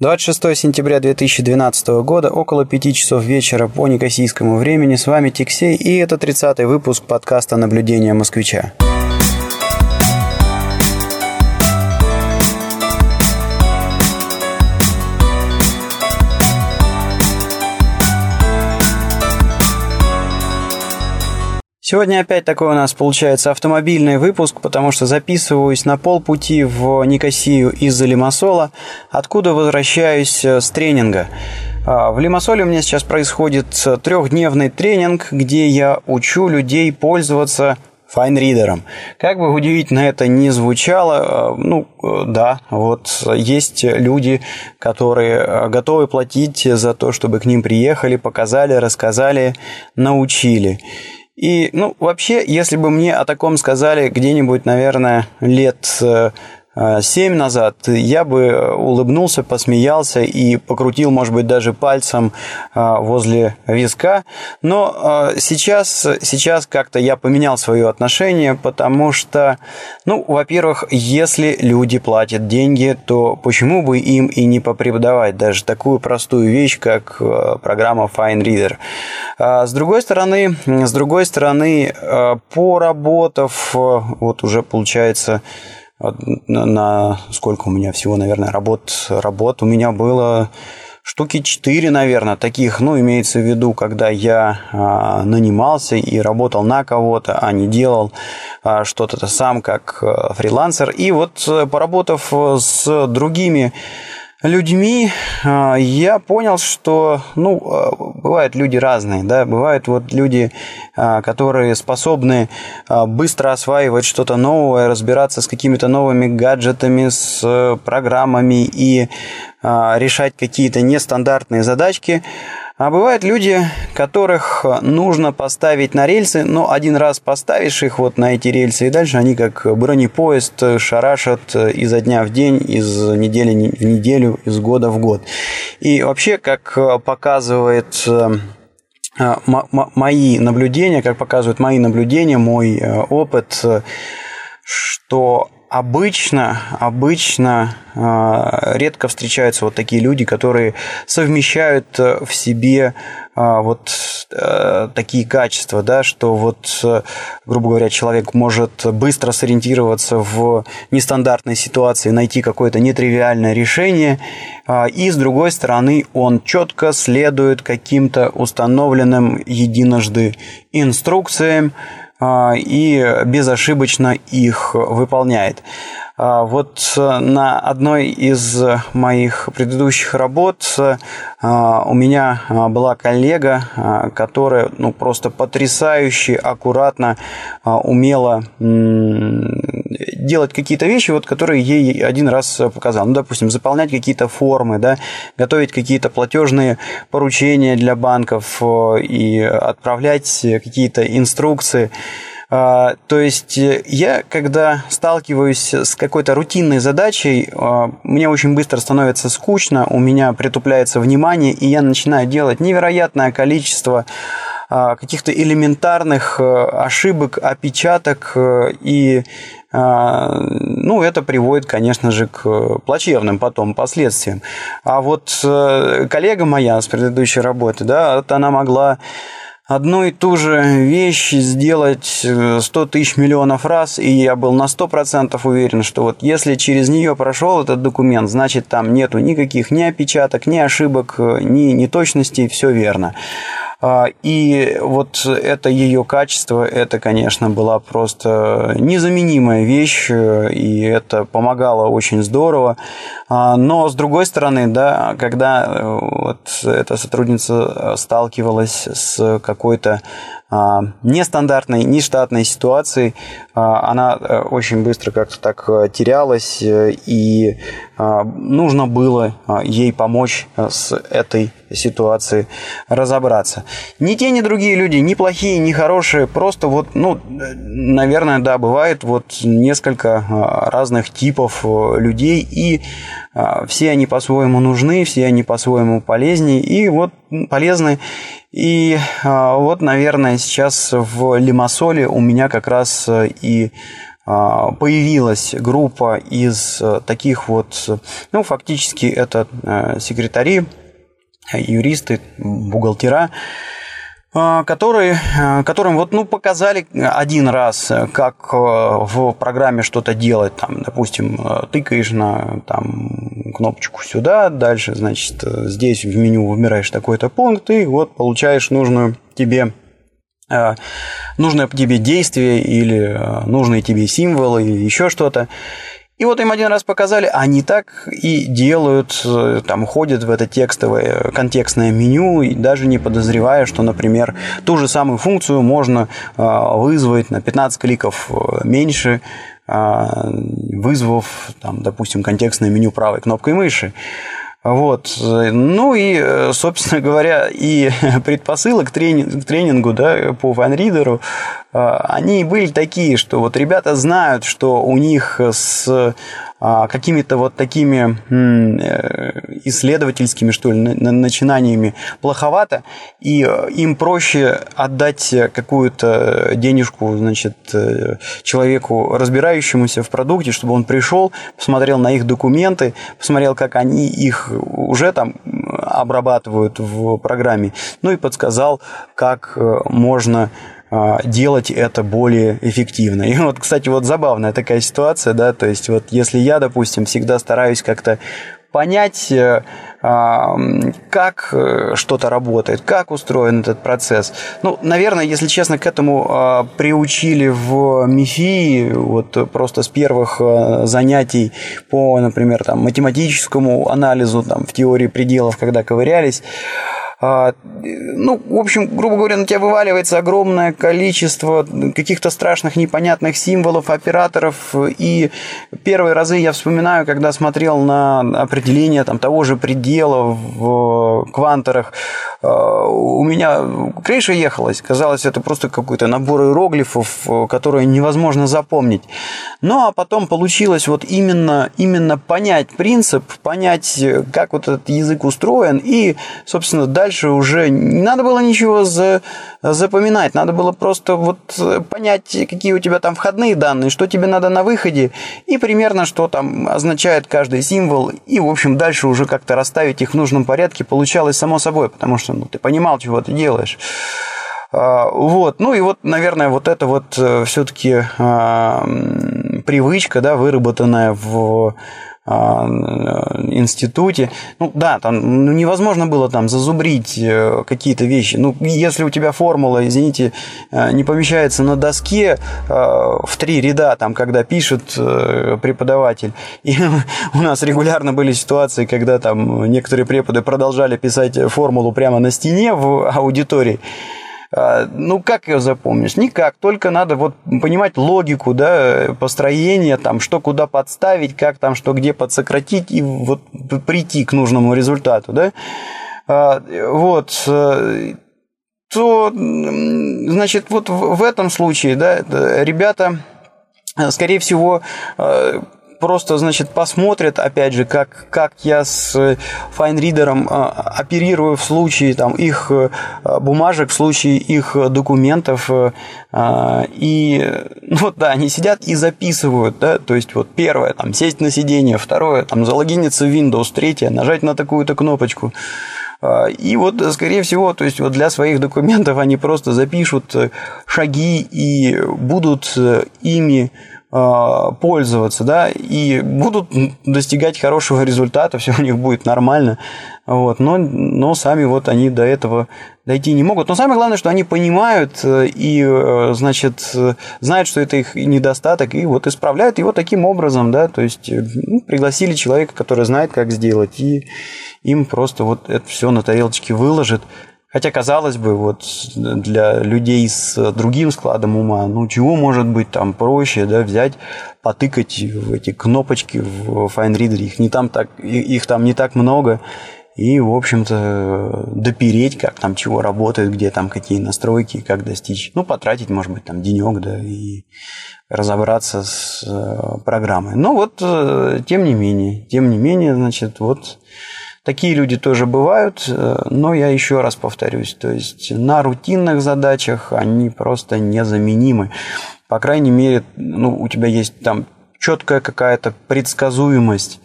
26 сентября 2012 года, около 5 часов вечера по некосийскому времени. С вами Тиксей, и это 30-й выпуск подкаста «Наблюдение москвича». Сегодня опять такой у нас получается автомобильный выпуск, потому что записываюсь на полпути в Никосию из-за Лимассола, откуда возвращаюсь э, с тренинга. А, в Лимассоле у меня сейчас происходит трехдневный тренинг, где я учу людей пользоваться файнридером. Как бы удивительно это ни звучало, э, ну э, да, вот есть люди, которые готовы платить за то, чтобы к ним приехали, показали, рассказали, научили. И, ну, вообще, если бы мне о таком сказали где-нибудь, наверное, лет э, Э, семь назад, я бы улыбнулся, посмеялся и покрутил, может быть, даже пальцем э, возле виска. Но э, сейчас, сейчас как-то я поменял свое отношение, потому что, ну, во-первых, если люди платят деньги, то почему бы им и не попреподавать даже такую простую вещь, как программа Fine Reader. С другой стороны, с другой стороны, поработав, вот уже получается на, на сколько у меня всего, наверное, работ, работ у меня было штуки 4, наверное, таких, ну, имеется в виду, когда я а, нанимался и работал на кого-то, а не делал а, что-то сам как а, фрилансер. И вот э, поработав с другими людьми а, я понял, что, ну, а, бывают люди разные, да, бывают вот люди, а, которые способны быстро осваивать что-то новое, разбираться с какими-то новыми гаджетами, с программами и решать какие-то нестандартные задачки, а бывают люди, которых нужно поставить на рельсы, но один раз поставишь их вот на эти рельсы, и дальше они как бронепоезд шарашат изо дня в день, из недели в неделю, из года в год. И вообще, как показывает э, мои наблюдения, как показывают мои наблюдения, мой э, опыт, что обычно, обычно э, редко встречаются вот такие люди, которые совмещают э, в себе э, вот э, такие качества, да, что вот, э, грубо говоря, человек может быстро сориентироваться в нестандартной ситуации, найти какое-то нетривиальное решение, э, и с другой стороны он четко следует каким-то установленным единожды инструкциям, а, и безошибочно их выполняет. А, вот э, на одной из моих предыдущих работ э, у меня а, была коллега, которая ну, просто потрясающе аккуратно умела делать какие-то вещи, вот, которые ей один раз показал. Ну, допустим, заполнять какие-то формы, да, готовить какие-то платежные поручения для банков э, и отправлять какие-то инструкции. А, то есть э, я, когда сталкиваюсь с какой-то рутинной задачей, а, мне очень быстро становится скучно, у меня притупляется внимание, и я начинаю делать невероятное количество а, каких-то элементарных э, ошибок, опечаток, э, и ну, это приводит, конечно же, к плачевным потом последствиям. А вот коллега моя с предыдущей работы, да, она могла одну и ту же вещь сделать 100 э, тысяч миллионов раз, и я был на 100% уверен, что вот если через нее прошел этот документ, значит там нету никаких ни опечаток, ни ошибок, э, ни неточностей, все верно. А, и вот это ее качество, это, конечно, была просто незаменимая вещь, и это помогало очень здорово. А, но, с другой стороны, да, когда э, вот эта сотрудница сталкивалась с какой-то нестандартной, нештатной ситуации, она э, очень быстро как-то так э, терялась, и нужно было ей помочь с этой ситуацией разобраться. Ни те, ни другие люди, ни плохие, ни хорошие, просто вот, ну, наверное, да, бывает вот несколько а, разных типов э, людей, и а, все они по-своему нужны, все они по-своему полезнее, и вот полезны. И а, вот, наверное, сейчас в Лимассоле у меня как раз э, и появилась группа из таких вот, ну, фактически это секретари, юристы, бухгалтера, а, которые, а, которым вот, ну, показали один раз, как а, в программе что-то делать. Там, допустим, тыкаешь на там, кнопочку сюда, дальше, значит, здесь в меню выбираешь такой-то пункт, и вот получаешь нужную тебе нужное тебе действие или нужные тебе символы или еще что-то. И вот им один раз показали, они так и делают, э, там ходят в это текстовое контекстное меню, и даже не подозревая, что, например, ту же самую функцию можно э, вызвать на 15 кликов э, меньше, вызвав, там, допустим, контекстное меню правой кнопкой мыши. Вот. Ну и, собственно говоря, и предпосылок к тренингу, да, по файнридеру а, они были такие, что вот ребята знают, что у них с какими-то вот такими э, исследовательскими, что ли, начинаниями плоховато, и э, им проще отдать какую-то денежку, значит, э, человеку, разбирающемуся в продукте, чтобы он пришел, посмотрел на их документы, посмотрел, как они их уже там обрабатывают в программе, ну и подсказал, как можно а, делать это более эффективно. И вот, кстати, вот забавная такая ситуация, да, то есть вот если я, допустим, всегда стараюсь как-то понять, э, а, как э, что-то работает, как устроен этот процесс. Ну, наверное, если честно, к этому а, приучили в МИФИ, вот просто с первых э, занятий по, например, там, математическому анализу, там, в теории пределов, когда ковырялись, а, ну, в общем, грубо говоря, на тебя вываливается огромное количество каких-то страшных непонятных символов, операторов. И первые разы я вспоминаю, когда смотрел на определение там, того же предела в кванторах, а, у меня крыша ехалась. Казалось, это просто какой-то набор иероглифов, которые невозможно запомнить. Ну, а потом получилось вот именно, именно понять принцип, понять, как вот этот язык устроен, и, собственно, дальше дальше уже не надо было ничего за, запоминать, надо было просто вот понять, какие у тебя там входные данные, что тебе надо на выходе, и примерно, что там означает каждый символ, и, в общем, дальше уже как-то расставить их в нужном порядке получалось само собой, потому что ну, ты понимал, чего ты делаешь. А, вот, ну и вот, наверное, вот это вот э, все-таки а, привычка, да, выработанная в институте. Ну да, там ну, невозможно было там зазубрить э, какие-то вещи. Ну, если у тебя формула, извините, э, не помещается на доске э, в три ряда, там, когда пишет преподаватель. И у нас регулярно были ситуации, когда там некоторые преподы продолжали писать формулу прямо на стене в аудитории. А, ну, как ее запомнишь? Никак, только надо вот понимать логику, да, построение, там, что куда подставить, как там, что где подсократить, и вот прийти к нужному результату, да. А, вот, э, то, значит, вот в этом случае, да, ребята, э, скорее всего, э, просто, значит, посмотрят, опять же, как, как я с файнридером а, оперирую в случае там, их э, бумажек, в случае их документов. Э, а, и, ну да, они сидят и записывают, да, то есть вот первое, там, сесть на сиденье, второе, там, залогиниться в Windows, третье, нажать на такую-то кнопочку. А, и вот, скорее всего, то есть вот для своих документов они просто запишут э, шаги и будут ими пользоваться, да, и будут достигать хорошего результата, все у них будет нормально, вот, но, но сами вот они до этого дойти не могут. Но самое главное, что они понимают э, и, э, значит, знают, что это их недостаток, и вот исправляют его таким образом, да, то есть э, ну, пригласили человека, который знает, как сделать, и им просто вот это все на тарелочке выложит, Хотя, казалось бы, вот для людей с другим складом ума, ну, чего может быть там проще, да, взять, потыкать в эти кнопочки в FineReader, их, не там так, их там не так много, и, в общем-то, допереть, как там чего работает, где там какие настройки, как достичь. Ну, потратить, может быть, там денек, да, и разобраться с э, программой. Но вот, э, тем не менее, тем не менее, значит, вот Такие люди тоже бывают, э, но я еще раз повторюсь, то есть на рутинных задачах они просто незаменимы. по крайней мере, ну, у тебя есть там четкая какая-то предсказуемость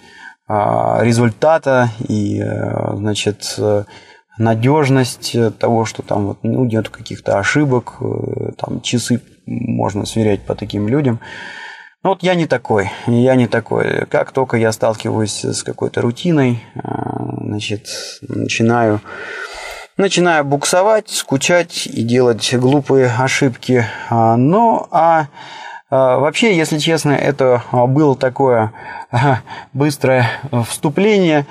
а, результата и, э, значит, надежность того, что там вот, ну, нет каких-то ошибок, э, там часы можно сверять по таким людям. Ну, вот я не такой, я не такой. Как только я сталкиваюсь с какой-то рутиной, а, значит, начинаю, начинаю буксовать, скучать и делать глупые ошибки. А, ну, а вообще, если честно, это было такое быстрое вступление.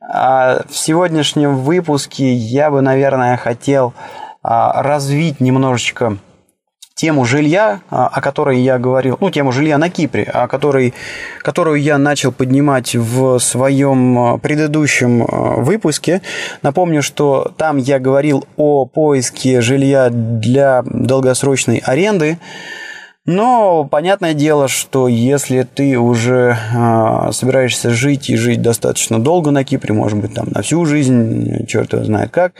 А в сегодняшнем выпуске я бы, наверное, хотел развить немножечко тему жилья, а, о которой я говорил, ну, тему жилья на Кипре, о которой, которую я начал поднимать в своем а, предыдущем а, выпуске. Напомню, что там я говорил о поиске жилья для долгосрочной аренды. Но понятное дело, что если ты уже э, собираешься жить и жить достаточно долго на Кипре, может быть, там на всю жизнь, черт его знает как,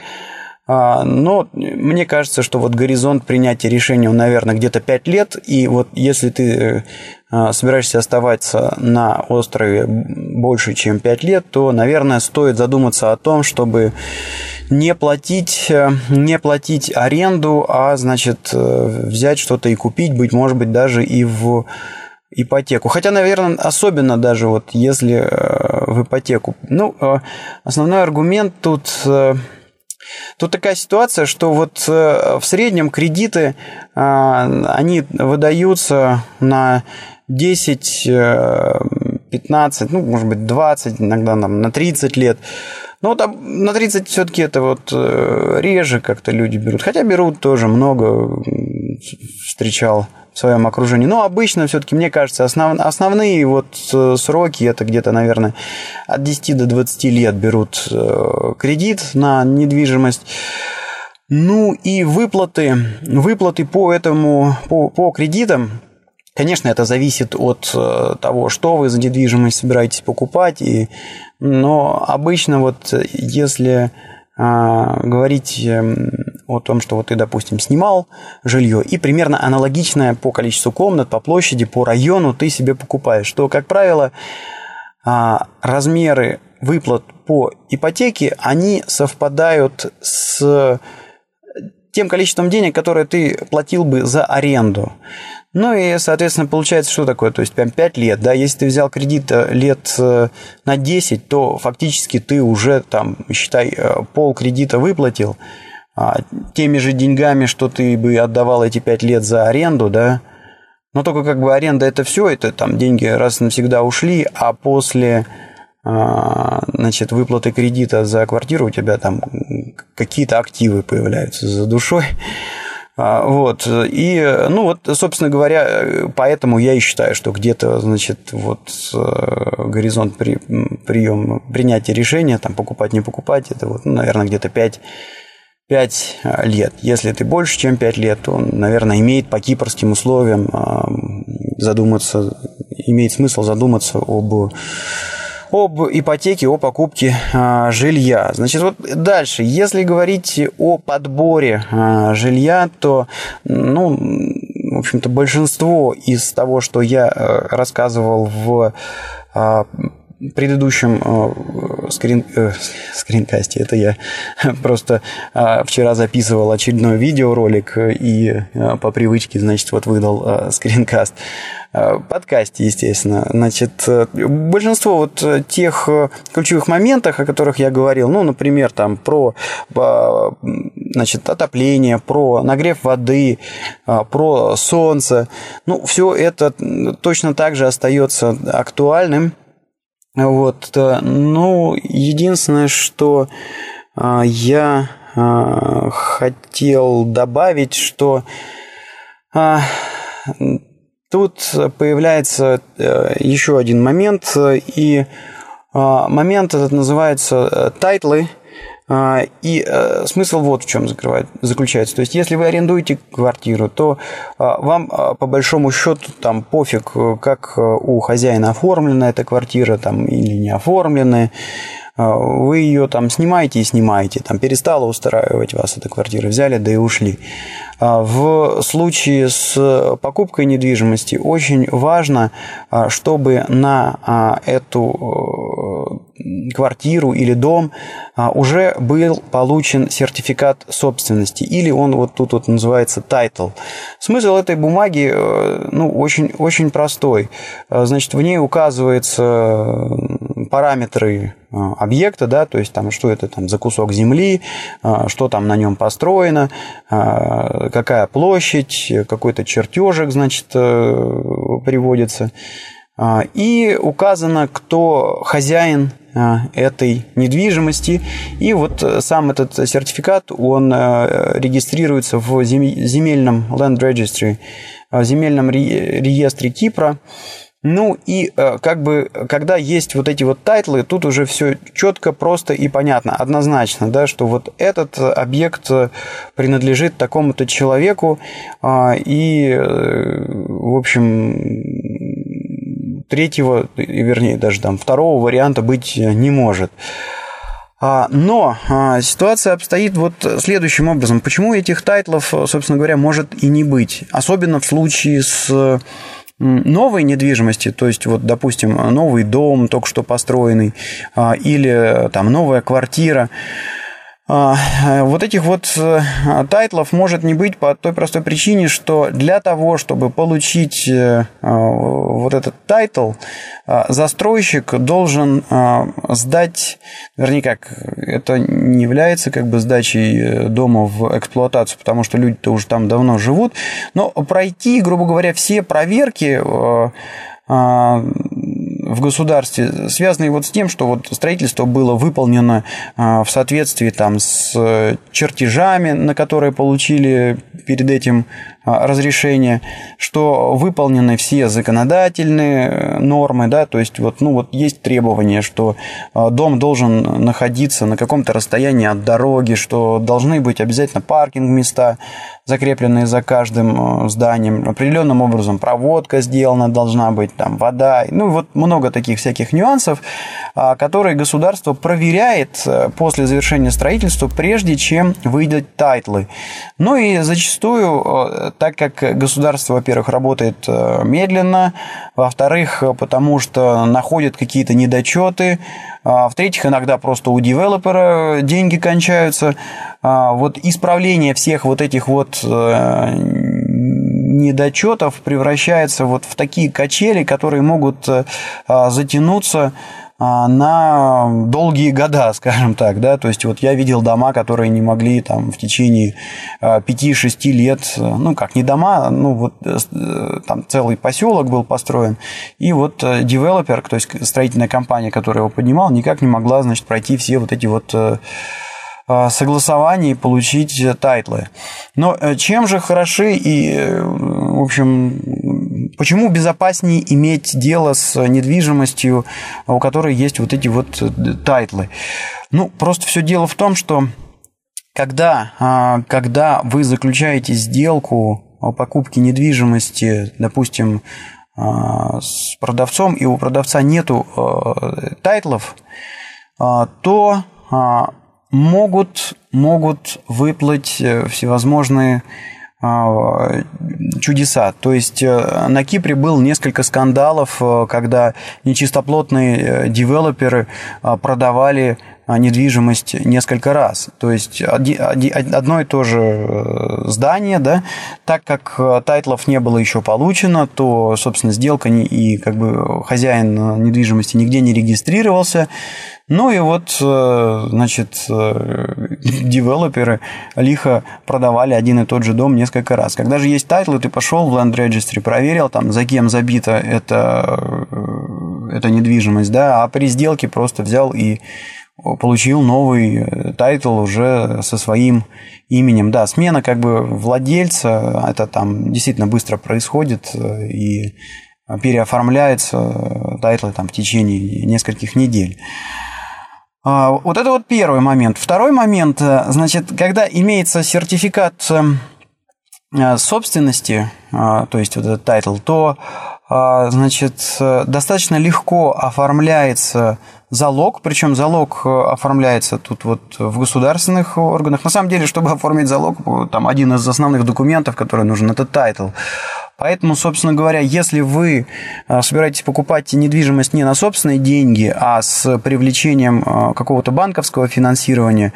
но мне кажется, что вот горизонт принятия решения, он, наверное, где-то 5 лет. И вот если ты э, а, собираешься оставаться на острове больше, чем 5 лет, то, наверное, стоит задуматься о том, чтобы не платить, э, не платить аренду, а, значит, э, взять что-то и купить, быть может быть, даже и в ипотеку. Хотя, наверное, особенно даже вот если в ипотеку. Ну, основной аргумент тут Тут такая ситуация, что вот э, в среднем кредиты, а, они выдаются на 10, 15, э, ну, может быть, 20, иногда на 30 лет. Ну, там на 30 все-таки это вот э, реже как-то люди берут. Хотя берут тоже много, встречал своем окружении. Но обычно все-таки, мне кажется, основ, основные вот э, сроки это где-то, наверное, от 10 до 20 лет берут э, кредит на недвижимость. Ну и выплаты, выплаты по этому, по, по кредитам, Конечно, это зависит от э, того, что вы за недвижимость собираетесь покупать, и, но обычно вот если а, говорить эм, о том, что вот ты, допустим, снимал жилье, и примерно аналогичное по количеству комнат, по площади, по району ты себе покупаешь, то, как правило, а, размеры выплат по ипотеке, они совпадают с тем количеством денег, которое ты платил бы за аренду. Ну и, соответственно, получается, что такое? То есть, прям 5 лет, да, если ты взял кредит э, лет э, на 10, то фактически ты уже там, считай, э, пол кредита выплатил, теми же деньгами, что ты бы отдавал эти 5 лет за аренду, да, но только как бы аренда это все, это там деньги раз навсегда ушли, а после а, значит, выплаты кредита за квартиру у тебя там какие-то активы появляются за душой. А, вот. И, ну, вот, собственно говоря, поэтому я и считаю, что где-то, значит, вот э, горизонт при, прием, принятия решения, там, покупать, не покупать, это вот, ну, наверное, где-то 5 5 лет. Если ты больше, чем 5 лет, то наверное, имеет по кипрским условиям а, задуматься, имеет смысл задуматься об об ипотеке, о покупке а, жилья. Значит, вот дальше, если говорить о подборе а, жилья, то, ну, в общем-то, большинство из того, что я а, рассказывал в а, предыдущем э, скрин, э, скринкасте, это я просто э, вчера записывал очередной видеоролик и по привычке, значит, вот выдал скринкаст. Подкасте, естественно. Значит, большинство вот тех ключевых моментов, о которых я говорил, ну, например, там про значит, отопление, про нагрев воды, про солнце, ну, все это точно так же остается актуальным вот, ну, единственное, что а, я а, хотел добавить, что а, тут появляется э, еще один момент, и момент этот называется э, title ы, и э, смысл вот в чем заключается. То есть, если вы арендуете квартиру, то а, вам а, по большому счету там пофиг, как у хозяина оформлена эта квартира там, или не оформленная. Вы ее там снимаете и снимаете, там перестала устраивать вас эта квартира, взяли, да и ушли. А, в случае с покупкой недвижимости очень важно, а, чтобы на а, эту э, квартиру или дом уже был получен сертификат собственности, или он вот тут вот называется title. Смысл этой бумаги э, ну, очень, очень простой. Значит, в ней указываются параметры объекта, да, то есть там что это там за кусок земли, что там на нем построено, какая площадь, какой-то чертежик, значит, э, приводится. И указано, кто хозяин этой недвижимости. И вот сам этот сертификат, он э, регистрируется в земельном Land Registry, земельном реестре Кипра. Ну и э, как бы, когда есть вот эти вот title ы, тут уже все четко, просто и понятно, однозначно, да, что вот этот объект э, принадлежит такому-то человеку, а, и, э, в общем, третьего, вернее, даже там второго варианта быть не может. А, но а, ситуация обстоит вот следующим образом. Почему этих title ов, собственно говоря, может и не быть? Особенно в случае с новой недвижимости, то есть вот, допустим, новый дом, только что построенный, а, или там новая квартира, вот этих вот э, title ов может не быть по той простой причине, что для того, чтобы получить э, а, вот этот title, а, застройщик должен сдать, вернее как, это не является как бы сдачей э, дома в эксплуатацию, потому что люди-то уже там давно живут, но пройти, грубо говоря, все проверки в государстве, связанные вот с тем, что вот строительство было выполнено а, в соответствии там с чертежами, на которые получили перед этим а, разрешение, что выполнены все законодательные э, нормы, да, то есть вот, ну, вот есть требования, что а, дом должен находиться на каком-то расстоянии от дороги, что должны быть обязательно паркинг-места, закрепленные за каждым э, зданием, определенным образом проводка сделана должна быть, там вода, ну вот много таких всяких нюансов, а, которые государство проверяет э, после завершения строительства, прежде чем выдать title ы. Ну и зачастую, так как государство, во-первых, работает медленно, во-вторых, потому что находят какие-то недочеты, а, в-третьих, иногда просто у девелопера деньги кончаются. А, вот исправление всех вот этих вот э, недочетов превращается вот в такие качели, которые могут э, затянуться на долгие года, скажем так, да, то есть вот я видел дома, которые не могли там в течение 5-6 лет, ну как не дома, ну вот э, там целый поселок был построен, и вот девелопер, то есть строительная компания, которая его поднимала, никак не могла, значит, пройти все вот эти вот Э, согласований получить title ы. Но э, чем же хороши и, э, в общем, почему безопаснее иметь дело с недвижимостью, у которой есть вот эти вот title ы? Ну, просто все дело в том, что когда, когда вы заключаете сделку о покупке недвижимости, допустим, с продавцом, и у продавца нету тайтлов, то могут, могут выплыть э, всевозможные а, чудеса. То есть э, на Кипре был несколько скандалов, э, когда нечистоплотные девелоперы а, продавали а, недвижимость несколько раз. То есть одно и то же здание, да, так как title ов не было еще получено, то, собственно, сделка и как бы хозяин недвижимости нигде не регистрировался, ну и вот, э, значит, э, девелоперы лихо продавали один и тот же дом несколько раз. Когда же есть title ы, ты пошел в Land Registry, проверил, там, за кем забита эта, э, эта недвижимость, да, а при сделке просто взял и получил новый title уже со своим именем. Да, смена как бы владельца, это там действительно быстро происходит и переоформляется title ы там в течение нескольких недель. А, вот это вот первый момент. Второй момент, э, значит, когда имеется сертификат э, э, собственности, то есть вот этот title, то а, значит, достаточно легко оформляется залог, причем залог э, оформляется тут вот в государственных органах. На самом деле, чтобы оформить залог, там один из основных документов, который нужен, это title. Поэтому, собственно говоря, если вы э, собираетесь покупать недвижимость не на собственные деньги, а с привлечением э, какого-то банковского финансирования,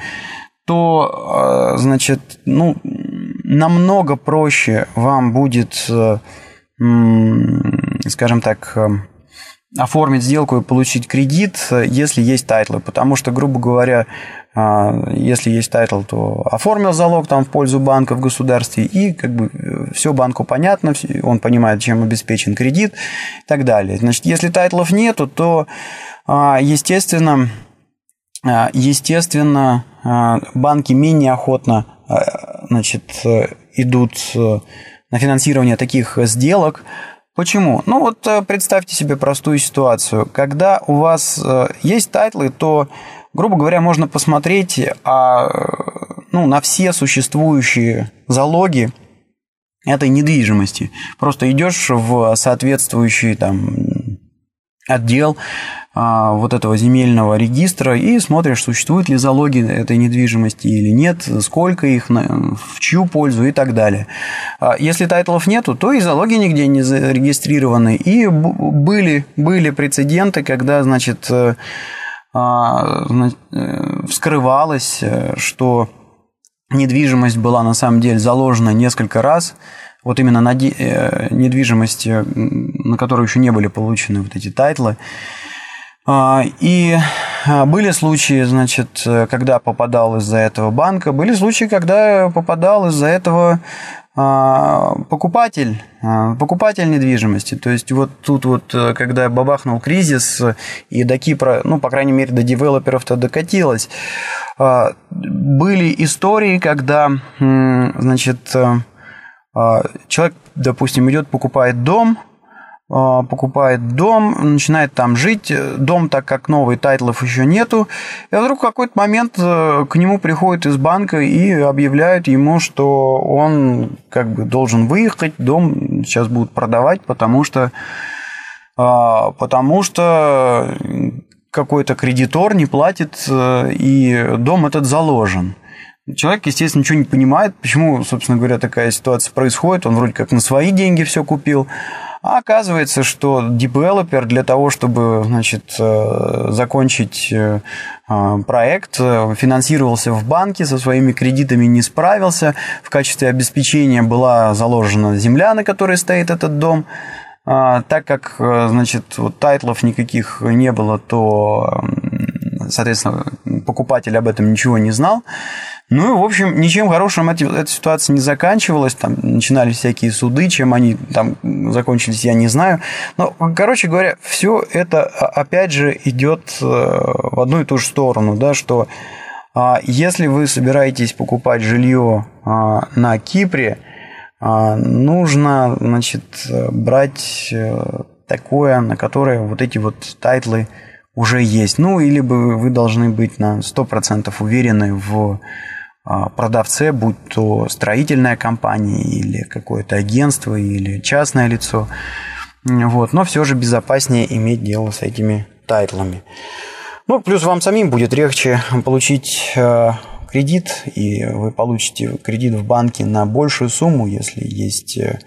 то, значит, ну, намного проще вам будет скажем так, э, оформить сделку и получить кредит, если есть title ы. Потому что, грубо говоря, э, если есть title, то оформил залог там в пользу банка в государстве, и как бы э, все банку понятно, он понимает, чем обеспечен кредит и так далее. Значит, если title ов нету, то, естественно, естественно, банки менее охотно значит, идут на финансирование таких сделок. Почему? Ну вот э, представьте себе простую ситуацию. Когда у вас э, есть title ы, то, грубо говоря, можно посмотреть а, ну, на все существующие залоги этой недвижимости. Просто идешь в соответствующий там отдел вот этого земельного регистра и смотришь, существуют ли залоги этой недвижимости или нет, сколько их, в чью пользу и так далее. А, если тайтлов нету, то и залоги нигде не зарегистрированы. И были, были прецеденты, когда, значит, э, а, э, вскрывалось, э, что недвижимость была на самом деле заложена несколько раз, вот именно на недвижимости, на которую еще не были получены вот эти title ы. А, и а, были случаи, значит, когда попадал из-за этого банк, а, были случаи, когда попадал из-за этого а, покупатель, покупатель недвижимости. То есть вот тут вот, когда бабахнул кризис, и до Кипра, ну, по крайней мере, до девелоперов-то докатилось, были истории, когда, значит, человек, допустим, идет, покупает дом, покупает дом, начинает там жить. Дом, так как новый, тайтлов еще нету. И вдруг в какой-то момент э, к нему приходит из банка и объявляют ему, что он как бы должен выехать, дом сейчас будут продавать, потому что а, потому что какой-то кредитор не платит, э, и дом этот заложен. Человек, естественно, ничего не понимает, почему, собственно говоря, такая ситуация происходит. Он вроде как на свои деньги все купил, а оказывается, что девелопер для того, чтобы значит, э, закончить э, э, проект, финансировался в банке, со своими кредитами не справился. В качестве обеспечения была заложена земля, на которой стоит этот дом. А, так как, значит, вот тайтлов никаких не было, то, соответственно, покупатель об этом ничего не знал. Ну и, в общем, ничем хорошим эти, эта ситуация не заканчивалась. Там начинались всякие суды, чем они там закончились, я не знаю. Но, короче говоря, все это, а, опять же, идет э, в одну и ту же сторону, да, что а, если вы собираетесь покупать жилье а, на Кипре, нужно, значит, брать э, такое, на которое вот эти вот title ы уже есть. Ну, либо вы должны быть на 100% уверены в продавце, будь то строительная компания или какое-то агентство или частное лицо. Вот. Но все же безопаснее иметь дело с этими title ами. Ну, плюс вам самим будет легче получить э, кредит, и вы получите кредит в банке на большую сумму, если есть, э,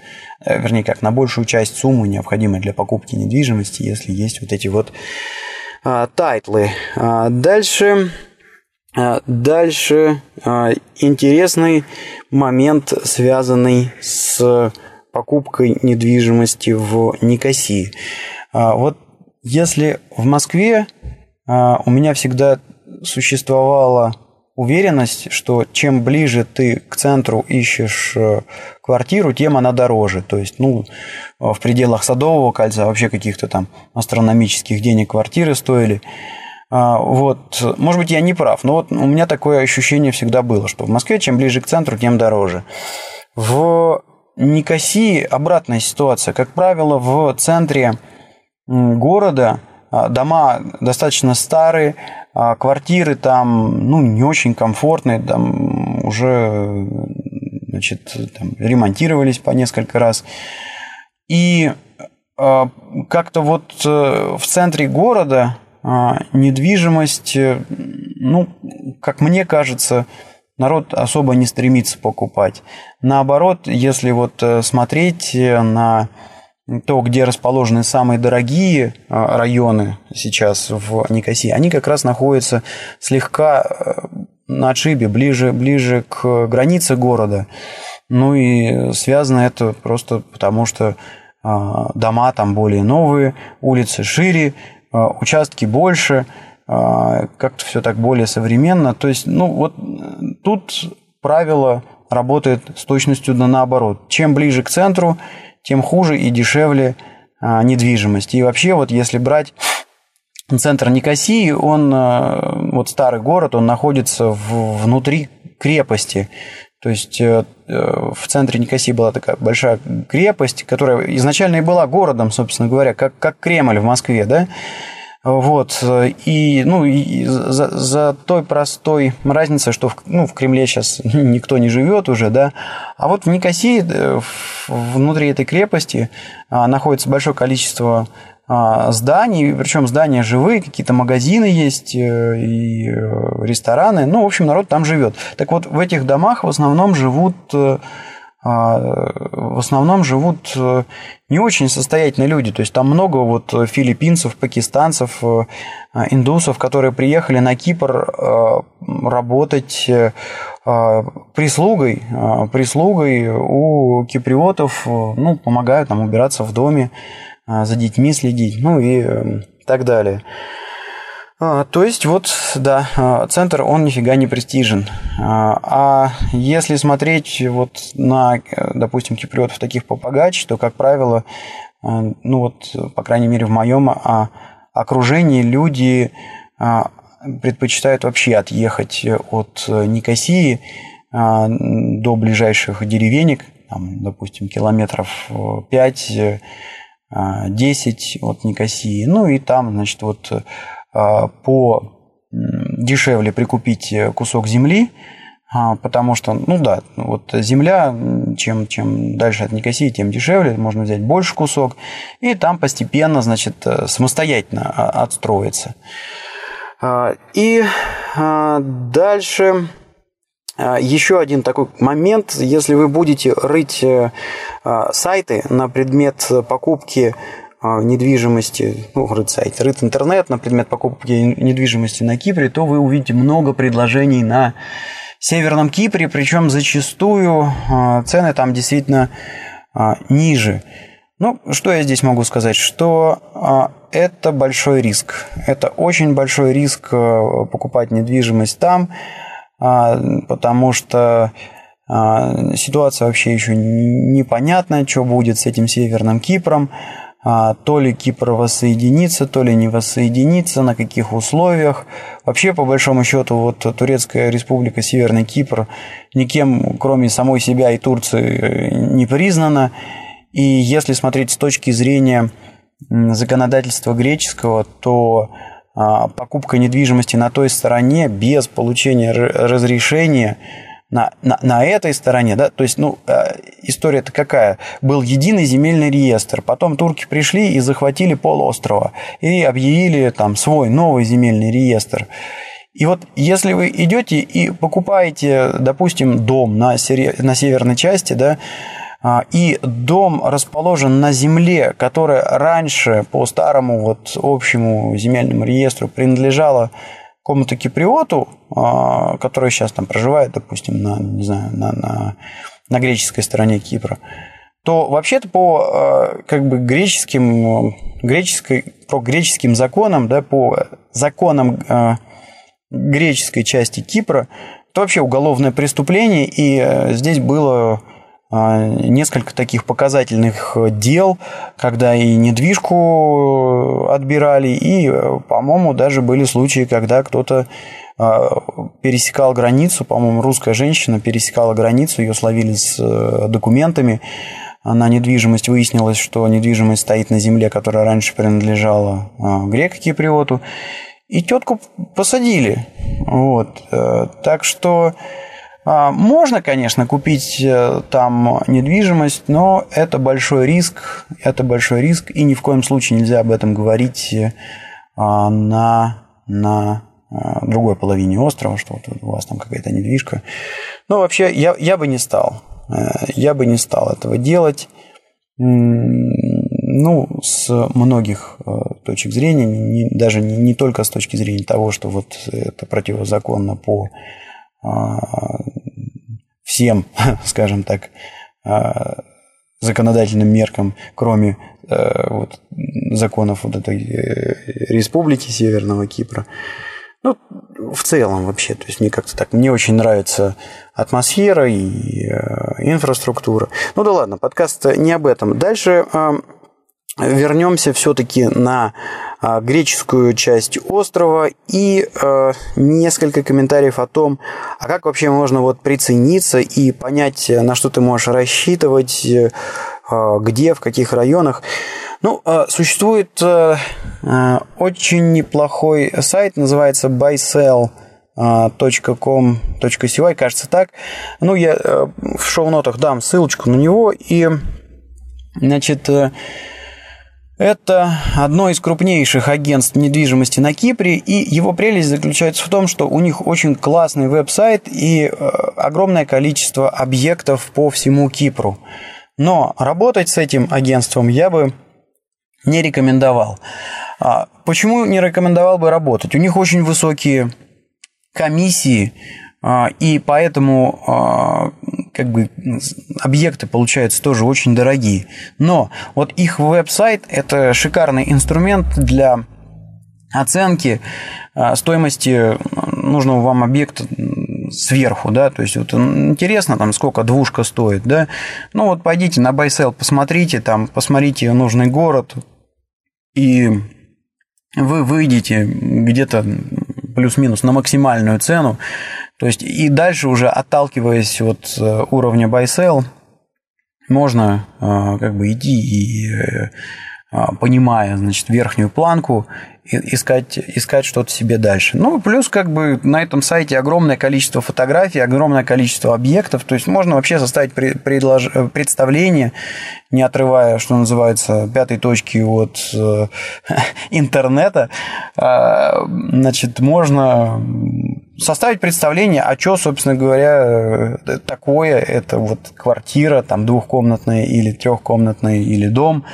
вернее, как на большую часть суммы, необходимой для покупки недвижимости, если есть вот эти вот э, title ы. А дальше а, дальше а, интересный момент, связанный с покупкой недвижимости в Никосии. А, вот если в Москве у меня всегда существовала уверенность, что чем ближе ты к центру ищешь э, квартиру, тем она дороже. То есть, ну, в пределах Садового кольца вообще каких-то там астрономических денег квартиры стоили. А, вот, может быть, я не прав, но вот у меня такое ощущение всегда было, что в Москве чем ближе к центру, тем дороже. В Никосии обратная ситуация. Как правило, в центре города а, дома достаточно старые, а квартиры там ну, не очень комфортные, там уже значит, там, ремонтировались по несколько раз. И как-то вот в центре города недвижимость, ну, как мне кажется, народ особо не стремится покупать. Наоборот, если вот смотреть на то, где расположены самые дорогие а, районы сейчас в Никосии, они как раз находятся слегка э, на отшибе, ближе, ближе к границе города. Ну и связано это просто потому, что а, дома там более новые, улицы шире, а, участки больше, как-то все так более современно. То есть, ну вот тут правило работает с точностью да наоборот. Чем ближе к центру, тем хуже и дешевле а, недвижимость. И вообще, вот если брать центр Никосии, он, а, вот старый город, он находится в, внутри крепости. То есть э, э, в центре Никосии была такая большая крепость, которая изначально и была городом, собственно говоря, как, как Кремль в Москве, да? Вот. И, ну, и за, за той простой разницей, что в, ну, в Кремле сейчас никто не живет уже, да, а вот в Никосии, э, внутри этой крепости, а, находится большое количество зданий, причем здания живые, какие-то магазины есть э, и э, рестораны, ну, в общем, народ там живет. Так вот, в этих домах в основном живут а, в основном живут э, не очень состоятельные люди. То есть там много вот филиппинцев, пакистанцев, э, индусов, которые приехали на Кипр э, работать прислугой, прислугой у киприотов, ну, помогают там убираться в доме, за детьми следить, ну и так далее. А, то есть вот, да, а, центр, он нифига не престижен. А, а если смотреть вот на, допустим, киприотов таких попогач, то, как правило, ну вот, по крайней мере, в моем окружении люди предпочитают вообще отъехать от Никосии до ближайших деревенек, там, допустим, километров 5 10 от Никосии. Ну и там, значит, вот а, по дешевле прикупить кусок земли, а, потому что, ну да, вот земля, чем, чем дальше от Никосии, тем дешевле, можно взять больше кусок, и там постепенно, значит, самостоятельно а, отстроиться. И дальше еще один такой момент, если вы будете рыть сайты на предмет покупки а, недвижимости, ну, рыт сайт, рыт интернет на предмет покупки недвижимости на Кипре, то вы увидите много предложений на Северном Кипре, причем зачастую а, цены там действительно а, ниже. Ну, что я здесь могу сказать? Что это большой риск. Это очень большой риск покупать недвижимость там, потому что ситуация вообще еще непонятна, что будет с этим Северным Кипром. А, то ли Кипр воссоединится, то ли не воссоединится, на каких условиях. Вообще, по большому счету, вот Турецкая республика Северный Кипр никем, кроме самой себя и Турции, не признана. И если смотреть с точки зрения законодательства греческого, то а, покупка недвижимости на той стороне без получения разрешения – на, на, на этой стороне, да, то есть, ну, э, история-то какая? Был единый земельный реестр, потом турки пришли и захватили полуострова и объявили там свой новый земельный реестр. И вот если вы идете и покупаете, допустим, дом на, на северной части, да, а, и дом расположен на земле, которая раньше по старому вот общему земельному реестру принадлежала какому-то киприоту, а, который сейчас там проживает, допустим, на, не знаю, на, на, на греческой стороне Кипра, то вообще-то по а, как бы греческим, греческой, по греческим законам, да, по законам а, греческой части Кипра, это вообще уголовное преступление, и здесь было а, несколько таких показательных дел, когда и недвижку отбирали, и, по-моему, даже были случаи, когда кто-то а, пересекал границу, по-моему, русская женщина пересекала границу, ее словили с э, документами на недвижимость. Выяснилось, что недвижимость стоит на земле, которая раньше принадлежала а, греко-киприоту. И тетку посадили. Вот. Э, так что А, можно, конечно, купить э, там недвижимость, но это большой риск, это большой риск, и ни в коем случае нельзя об этом говорить а, на, на а, другой половине острова, что вот у вас там какая-то недвижка. Но вообще я, я бы не стал. Э, я бы не стал этого делать. Ну, с многих э, точек зрения, не, даже не, не только с точки зрения того, что вот это противозаконно по а, всем, скажем так, а, законодательным меркам, кроме э, вот, законов вот этой республики Северного Кипра. Ну, в целом вообще, то есть мне как-то так, мне очень нравится атмосфера и э, инфраструктура. Ну да ладно, подкаст не об этом. Дальше э, вернемся все-таки на э, греческую часть острова и э, несколько комментариев о том, а как вообще можно вот прицениться и понять, на что ты можешь рассчитывать, э, где, в каких районах. Ну, э, существует э, э, очень неплохой сайт, называется buysell.com.cy, кажется так. Ну, я в шоу-нотах дам ссылочку на него. И, значит, это одно из крупнейших агентств недвижимости на Кипре, и его прелесть заключается в том, что у них очень классный веб-сайт и огромное количество объектов по всему Кипру. Но работать с этим агентством я бы не рекомендовал. А почему не рекомендовал бы работать? У них очень высокие комиссии, и поэтому а, как бы объекты получаются тоже очень дорогие. Но вот их веб-сайт – это шикарный инструмент для оценки стоимости нужного вам объекта сверху, да, то есть вот интересно, там, сколько двушка стоит, да, ну вот пойдите на байсел, посмотрите, там, посмотрите нужный город, и вы выйдете где-то плюс-минус на максимальную цену. То есть и дальше уже отталкиваясь от э, уровня buy sell, можно э, как бы идти и э, понимая, значит, верхнюю планку, искать, искать что-то себе дальше. Ну, плюс как бы на этом сайте огромное количество фотографий, огромное количество объектов, то есть можно вообще составить предлож... представление, не отрывая, что называется, пятой точки от интернета, э, значит, можно составить представление, а что, собственно говоря, э, такое, это вот квартира, там, двухкомнатная или трехкомнатная или дом,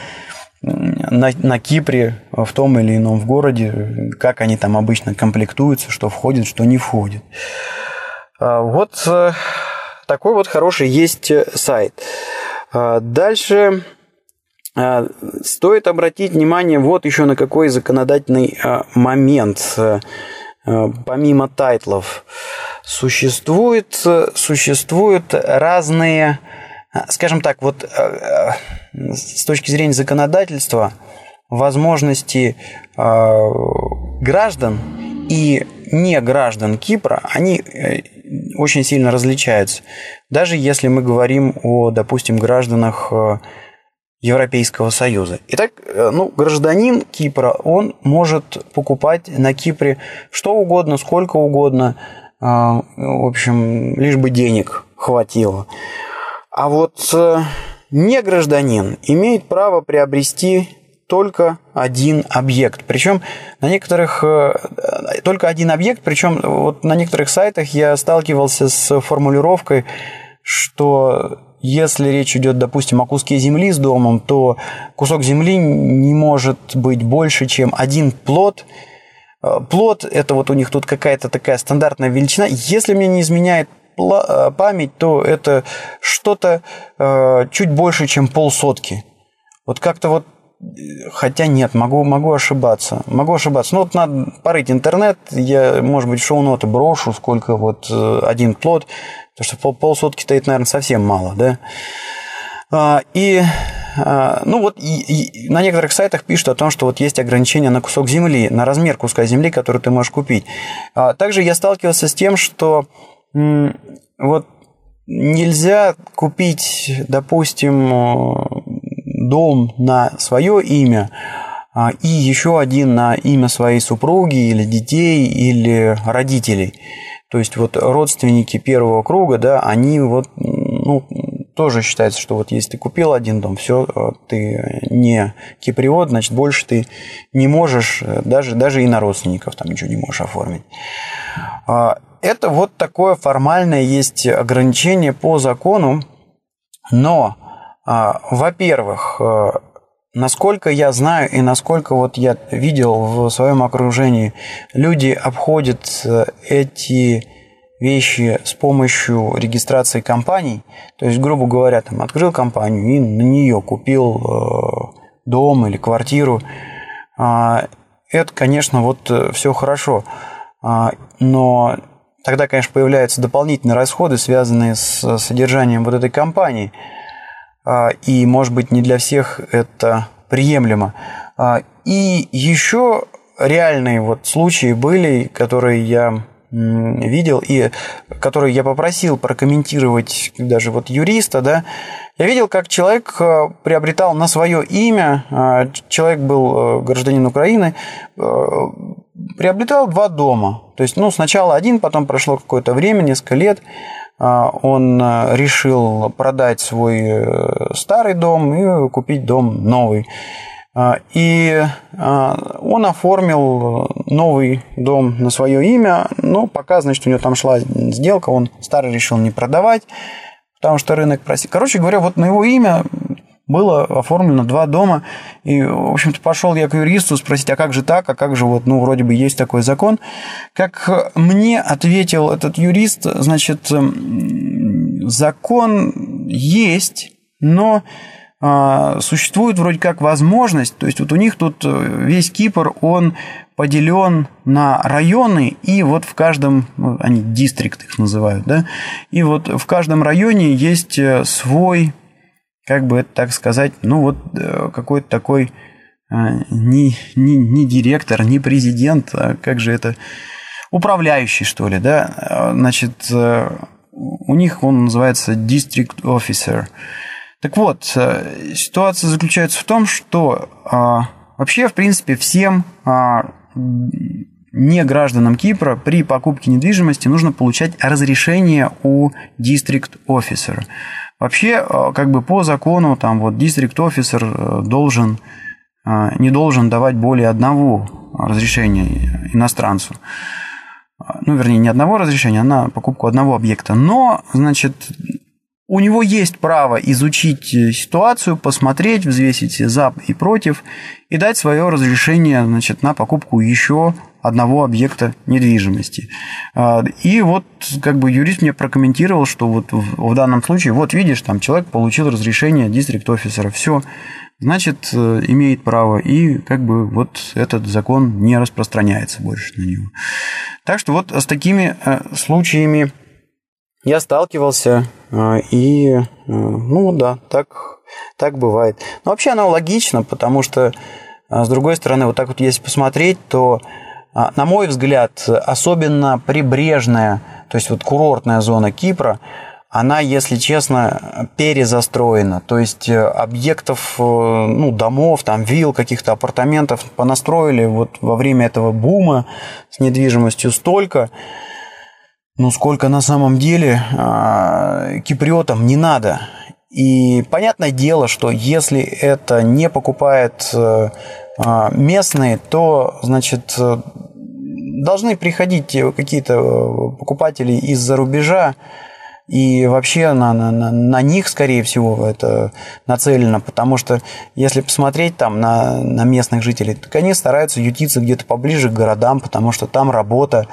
на, на Кипре, в том или ином в городе, как они там обычно комплектуются, что входит, что не входит. А, вот э, такой вот хороший есть э, сайт. А, дальше а, стоит обратить внимание вот еще на какой законодательный момент. Помимо тайтлов, существует, существуют разные а, скажем так, вот э, э, с точки зрения законодательства, возможности э, граждан и не граждан Кипра, они очень сильно различаются. Даже если мы говорим о, допустим, гражданах Европейского Союза. Итак, ну, гражданин Кипра, он может покупать на Кипре что угодно, сколько угодно, в общем, лишь бы денег хватило. А вот э, не гражданин имеет право приобрести только один объект. Причем на некоторых э, только один объект, причем вот на некоторых сайтах я сталкивался с формулировкой, что если речь идет, допустим, о куске земли с домом, то кусок земли не может быть больше, чем один плод. Э, плод – это вот у них тут какая-то такая стандартная величина. Если мне не изменяет Э, память, то это что-то э, чуть больше, чем полсотки. Вот как-то вот Хотя нет, могу, могу ошибаться. Могу ошибаться. Ну, вот надо порыть интернет. Я, может быть, шоу-ноты брошу, сколько вот э, один плод. Потому что пол, полсотки стоит, наверное, совсем мало, да? А, и, а, ну вот, и, и на некоторых сайтах пишут о том, что вот есть ограничения на кусок земли, на размер куска земли, который ты можешь купить. А, также я сталкивался с тем, что вот нельзя купить, допустим, дом на свое имя и еще один на имя своей супруги или детей или родителей. То есть вот родственники первого круга, да, они вот, ну, тоже считается, что вот если ты купил один дом, все, ты не киприот, значит, больше ты не можешь, даже, даже и на родственников там ничего не можешь оформить. А, это вот такое формальное есть ограничение по закону, но, а, во-первых, а, насколько я знаю и насколько вот я видел в своем окружении, люди обходят э, эти вещи с помощью регистрации компаний. То есть, грубо говоря, там открыл компанию и на нее купил э, дом или квартиру. Это, конечно, вот э, все хорошо. Но тогда, конечно, появляются дополнительные расходы, связанные с содержанием вот этой компании. А, и, может быть, не для всех это приемлемо. А, и еще реальные вот случаи были, которые я видел и которые я попросил прокомментировать даже вот юриста, да, я видел, как человек э, приобретал на свое имя, человек был гражданин Украины, приобретал два дома. То есть, ну, сначала один, потом прошло какое-то время, несколько лет, он решил продать свой старый дом и купить дом новый. И он оформил новый дом на свое имя, но пока, значит, у него там шла сделка, он старый решил не продавать, потому что рынок просит. Короче говоря, вот на его имя было оформлено два дома. И, в общем-то, пошел я к юристу спросить, а как же так, а как же вот, ну, вроде бы есть такой закон. Как мне ответил этот юрист, значит, закон есть, но а, существует вроде как возможность, то есть вот у них тут э, весь Кипр, он поделен на районы, и вот в каждом, ну, они дистрикт их называют, да, и вот в каждом районе есть э, свой, как бы это так сказать, ну вот э, какой-то такой не, не, не директор, не президент, а как же это, управляющий, что ли, да, значит, у них он называется district officer, так вот, э, ситуация заключается в том, что вообще, в принципе, всем не гражданам Кипра при покупке недвижимости нужно получать разрешение у district officer. Вообще, а, как бы по закону, там вот district officer э, должен, не должен давать более одного разрешения иностранцу. Ну, вернее, не одного разрешения, а на покупку одного объекта. Но, значит, у него есть право изучить э, ситуацию, посмотреть, взвесить за и против и дать свое разрешение значит, на покупку еще одного объекта недвижимости. А, и вот как бы юрист мне прокомментировал, что вот в данном случае, вот видишь, там человек получил разрешение дистрикт офисера, все, значит, э, имеет право, и как бы вот этот закон не распространяется больше на него. Так что вот с такими э, случаями я сталкивался, а, и, ну да, так, так бывает. Но вообще оно логично, потому что, с другой стороны, вот так вот если посмотреть, то, на мой взгляд, особенно прибрежная, то есть вот курортная зона Кипра, она, если честно, перезастроена. То есть э, объектов, э, ну, домов, там, вилл, каких-то апартаментов понастроили вот во время этого бума с недвижимостью столько, ну, сколько на самом деле э, киприотам не надо. И понятное дело, что если это не покупает э, местные, то, значит, должны приходить какие-то покупатели из-за рубежа, и вообще на, на, на них, скорее всего, это нацелено, потому что если посмотреть там на, на местных жителей, то они стараются ютиться где-то поближе к городам, потому что там работа,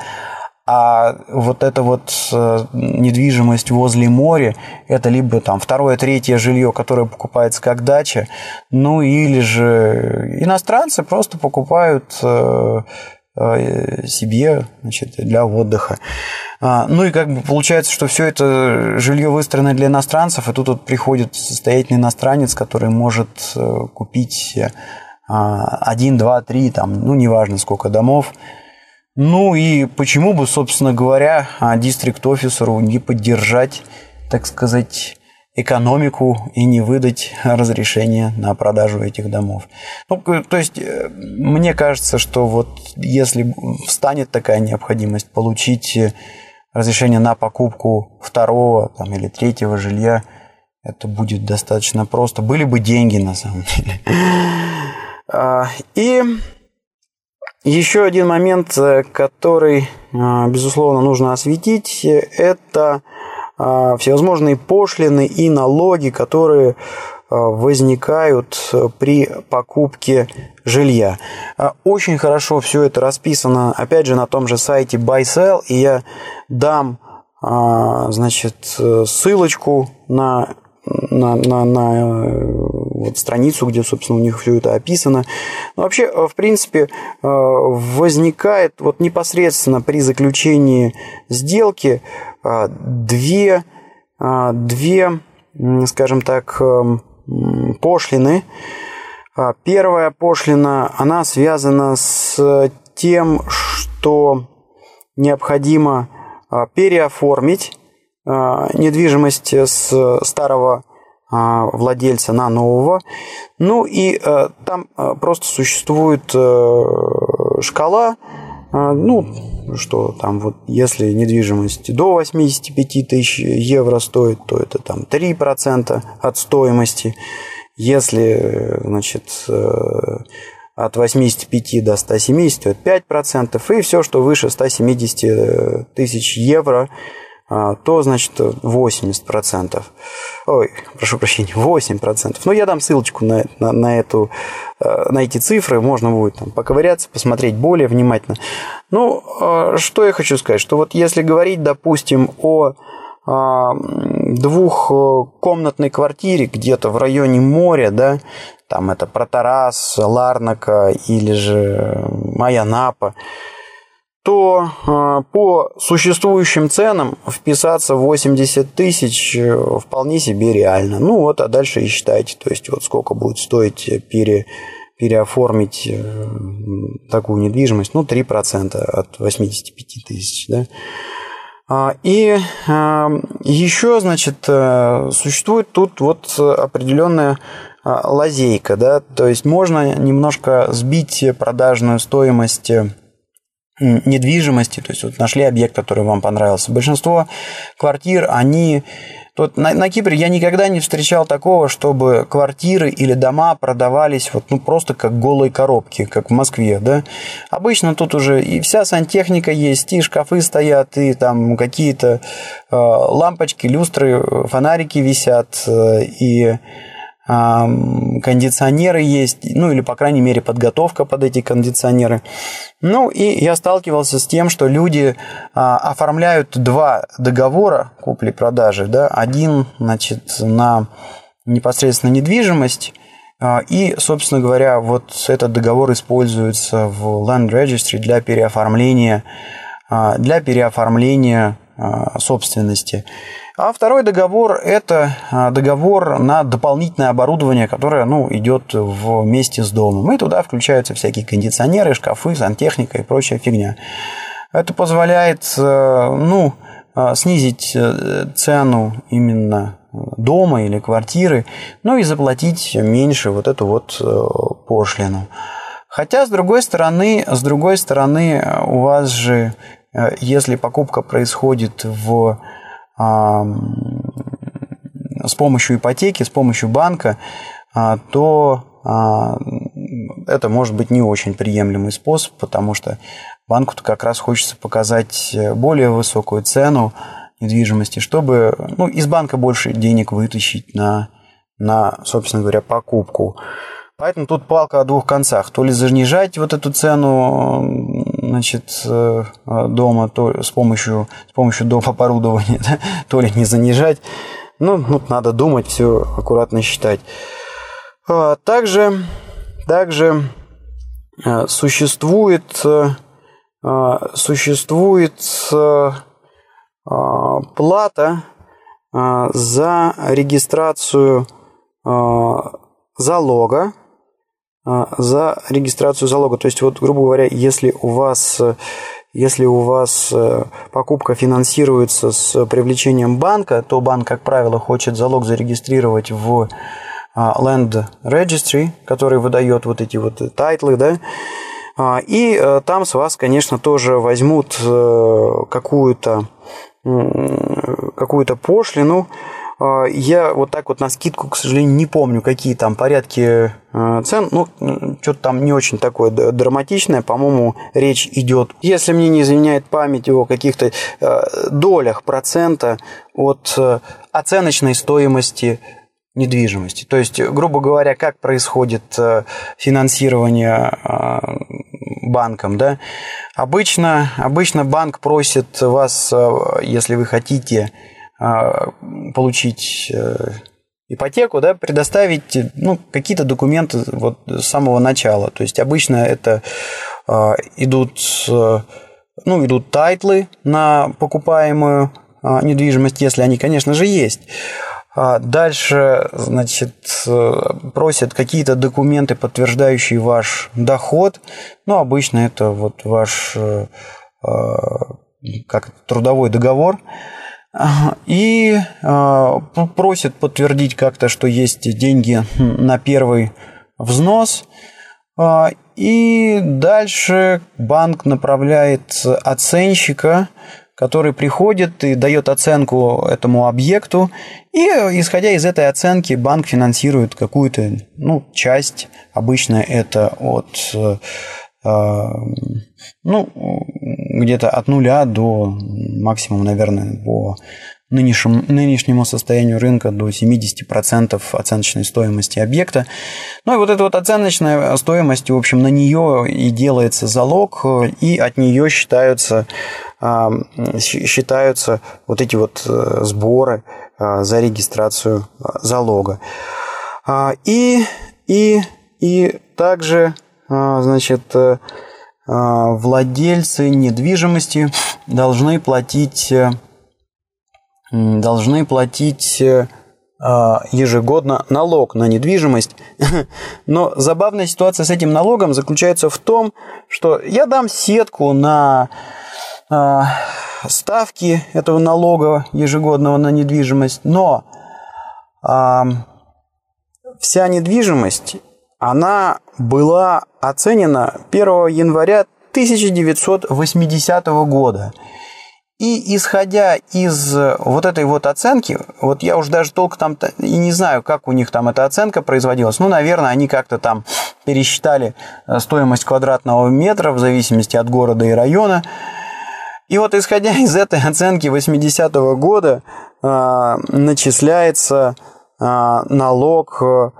а вот эта вот э, недвижимость возле моря, это либо там второе, третье жилье, которое покупается как дача, ну или же иностранцы просто покупают э, э, себе значит, для отдыха. А, ну и как бы получается, что все это жилье выстроено для иностранцев, и тут вот приходит состоятельный иностранец, который может купить один, два, три, там, ну неважно сколько домов, ну и почему бы, собственно говоря, дистрикт-офисеру не поддержать, так сказать, экономику и не выдать разрешение на продажу этих домов. Ну, то есть, э, мне кажется, что вот если встанет такая необходимость получить разрешение на покупку второго там, или третьего жилья, это будет достаточно просто. Были бы деньги на самом деле. А, и еще один момент, э, который, а, безусловно, нужно осветить, это а, всевозможные пошлины и налоги, которые возникают при покупке жилья. Очень хорошо все это расписано, опять же, на том же сайте BuySell, и я дам значит, ссылочку на на, на, на вот страницу, где, собственно, у них все это описано. Но вообще, э, в принципе, э, возникает вот непосредственно при заключении сделки э, две, две скажем так, пошлины. Первая пошлина, она связана с тем, что необходимо переоформить недвижимость с старого владельца на нового. Ну и э, там э, просто существует э, шкала, ну, что там вот если недвижимость до 85 тысяч евро стоит, то это там 3% от стоимости. Если, значит, от 85 до 170, то это 5%. И все, что выше 170 тысяч евро, а, то, значит, 80%. Ой, прошу прощения, 8%. Но я дам ссылочку на, на, на, эту, э, на эти цифры, можно будет там поковыряться, посмотреть более внимательно. Ну, а, что я хочу сказать, что вот если говорить, допустим, о а, двухкомнатной квартире где-то в районе моря, да, там это Протарас, Ларнака или же Майянапа, то а, по существующим ценам вписаться в 80 тысяч э, вполне себе реально. Ну вот, а дальше и считайте, то есть вот сколько будет стоить пере, переоформить э, такую недвижимость, ну 3% от 85 тысяч, да. А, и а, еще, значит, э, существует тут вот определенная лазейка, да, то есть можно немножко сбить продажную стоимость недвижимости, то есть вот нашли объект, который вам понравился. Большинство квартир, они... Тут на, на Кипре я никогда не встречал такого, чтобы квартиры или дома продавались вот, ну, просто как голые коробки, как в Москве, да. Обычно тут уже и вся сантехника есть, и шкафы стоят, и там какие-то э, лампочки, люстры, фонарики висят, э, и кондиционеры есть, ну или, по крайней мере, подготовка под эти кондиционеры. Ну и я сталкивался с тем, что люди а, оформляют два договора купли-продажи, да, один, значит, на непосредственно недвижимость, а, и, собственно говоря, вот этот договор используется в Land Registry для переоформления, а, для переоформления собственности. А второй договор – это а, договор на дополнительное оборудование, которое ну, идет вместе с домом. И туда включаются всякие кондиционеры, шкафы, сантехника и прочая фигня. Это позволяет э, ну, а, снизить э, цену именно дома или квартиры, ну и заплатить меньше вот эту вот э, пошлину. Хотя, с другой стороны, с другой стороны, у вас же, если покупка происходит в с помощью ипотеки, с помощью банка, а, то а, это может быть не очень приемлемый способ, потому что банку-то как раз хочется показать более высокую цену недвижимости, чтобы ну, из банка больше денег вытащить на, на, собственно говоря, покупку. Поэтому тут палка о двух концах. То ли занижать вот эту цену значит, э, дома то с помощью, с помощью доп. оборудования, да, то ли не занижать. Ну, тут надо думать, все аккуратно считать. А, также, также э, существует, э, существует плата за регистрацию залога а, за регистрацию залога. То есть, вот, грубо говоря, если у вас если у вас э, покупка финансируется с привлечением банка, то банк, как правило, хочет залог зарегистрировать в а, Land Registry, который выдает вот эти вот title ы, да, А, и э, там с вас, конечно, тоже возьмут э, какую-то какую-то пошлину. А, я вот так вот навскидку, к сожалению, не помню, какие там порядки э, цен. Ну, что-то там не очень такое драматичное. По-моему, речь идет, если мне не изменяет память, о каких-то долях процента от оценочной стоимости недвижимости. То есть, грубо говоря, как происходит э, финансирование э, банком, да? Обычно, обычно банк просит вас, э, если вы хотите получить ипотеку, да, предоставить ну, какие-то документы вот с самого начала. То есть обычно это идут, ну, идут title ы на покупаемую недвижимость, если они, конечно же, есть. А дальше, значит, э, просят какие-то документы, подтверждающие ваш доход. Ну, обычно это вот ваш э, э, как трудовой договор. И просят подтвердить как-то, что есть деньги на первый взнос. И дальше банк направляет оценщика который приходит и дает оценку этому объекту, и исходя из этой оценки банк финансирует какую-то ну, часть, обычно это от э, ну, где-то от нуля до максимум, наверное, по нынешнему, нынешнему состоянию рынка до 70% оценочной стоимости объекта. Ну и вот эта вот оценочная стоимость, в общем, на нее и делается залог, и от нее считаются считаются вот эти вот э, сборы а, за регистрацию залога. А, и, и, и также, значит, э, владельцы недвижимости должны платить, э, должны платить ежегодно налог на недвижимость. Но забавная ситуация с этим налогом заключается в том, что я дам сетку на а, ставки этого января ежегодного на недвижимость, но а, вся недвижимость, она была оценена 1 января 1980 года. И исходя из вот этой вот оценки, вот я уже даже толком там и не знаю, как у них там эта оценка производилась. Ну, наверное, они как-то там пересчитали э, стоимость квадратного метра в зависимости от города и района. И вот исходя из этой оценки 80-го года э, начисляется э, налог, э,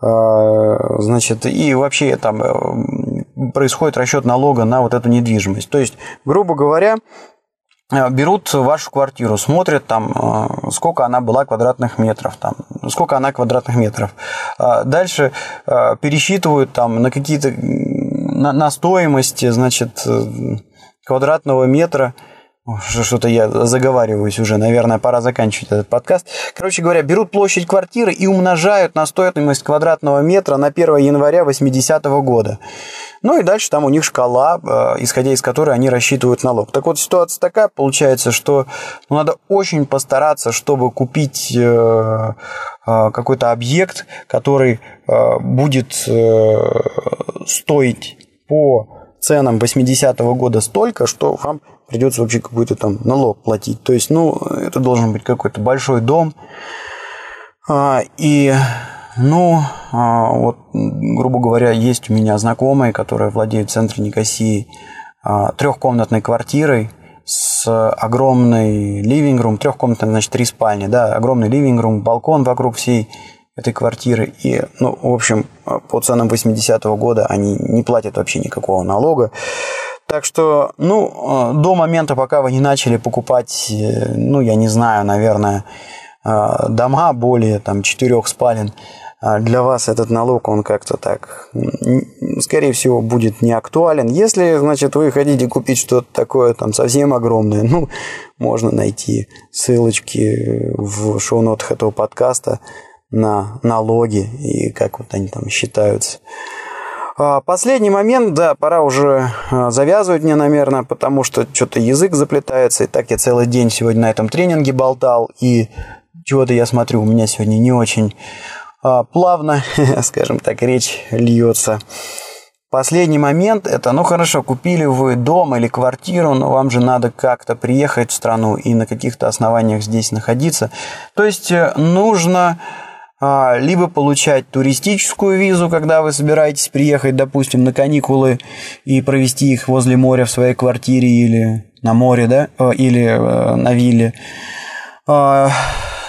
значит, и вообще там э, происходит расчет налога на вот эту недвижимость. То есть, грубо говоря, э, берут вашу квартиру, смотрят там, э, сколько она была квадратных метров, там, сколько она квадратных метров. Дальше пересчитывают там на какие-то, на, на стоимость, значит, квадратного метра. Что-то я заговариваюсь уже, наверное, пора заканчивать этот подкаст. Короче говоря, берут площадь квартиры и умножают на стоимость квадратного метра на 1 января 80 -го года. Ну и дальше там у них шкала, э, исходя из которой они рассчитывают налог. Так вот, ситуация такая получается, что ну, надо очень постараться, чтобы купить э, э, какой-то объект, который будет стоить по ценам 80-го года столько, что вам придется вообще какой-то там налог платить. То есть, ну, это должен быть какой-то большой дом. А, и, ну, а, вот, грубо говоря, есть у меня знакомые, которые владеют в центре Никосии а, трехкомнатной квартирой с огромной ливинг-рум, трехкомнатной, значит, три спальни, да, огромный ливинг-рум, балкон вокруг всей этой квартиры. И, ну, в общем, по ценам 80-го года они не платят вообще никакого налога. Так что, ну, до момента, пока вы не начали покупать, э, ну, я не знаю, наверное, э, дома более там четырех спален, э, для вас этот налог, он как-то так, скорее всего, будет не актуален. Если, значит, вы хотите купить что-то такое там совсем огромное, ну, можно найти ссылочки в шоу-нотах этого подкаста, на налоги и как вот они там считаются. А, последний момент, да, пора уже а, завязывать мне, наверное, потому что что-то язык заплетается. И так я целый день сегодня на этом тренинге болтал. И чего-то я смотрю, у меня сегодня не очень а, плавно, скажем так, речь льется. Последний момент – это, ну хорошо, купили вы дом или квартиру, но вам же надо как-то приехать в страну и на каких-то основаниях здесь находиться. То есть э, нужно либо получать туристическую визу, когда вы собираетесь приехать, допустим, на каникулы и провести их возле моря в своей квартире или на море, да, э, или э, на вилле. А,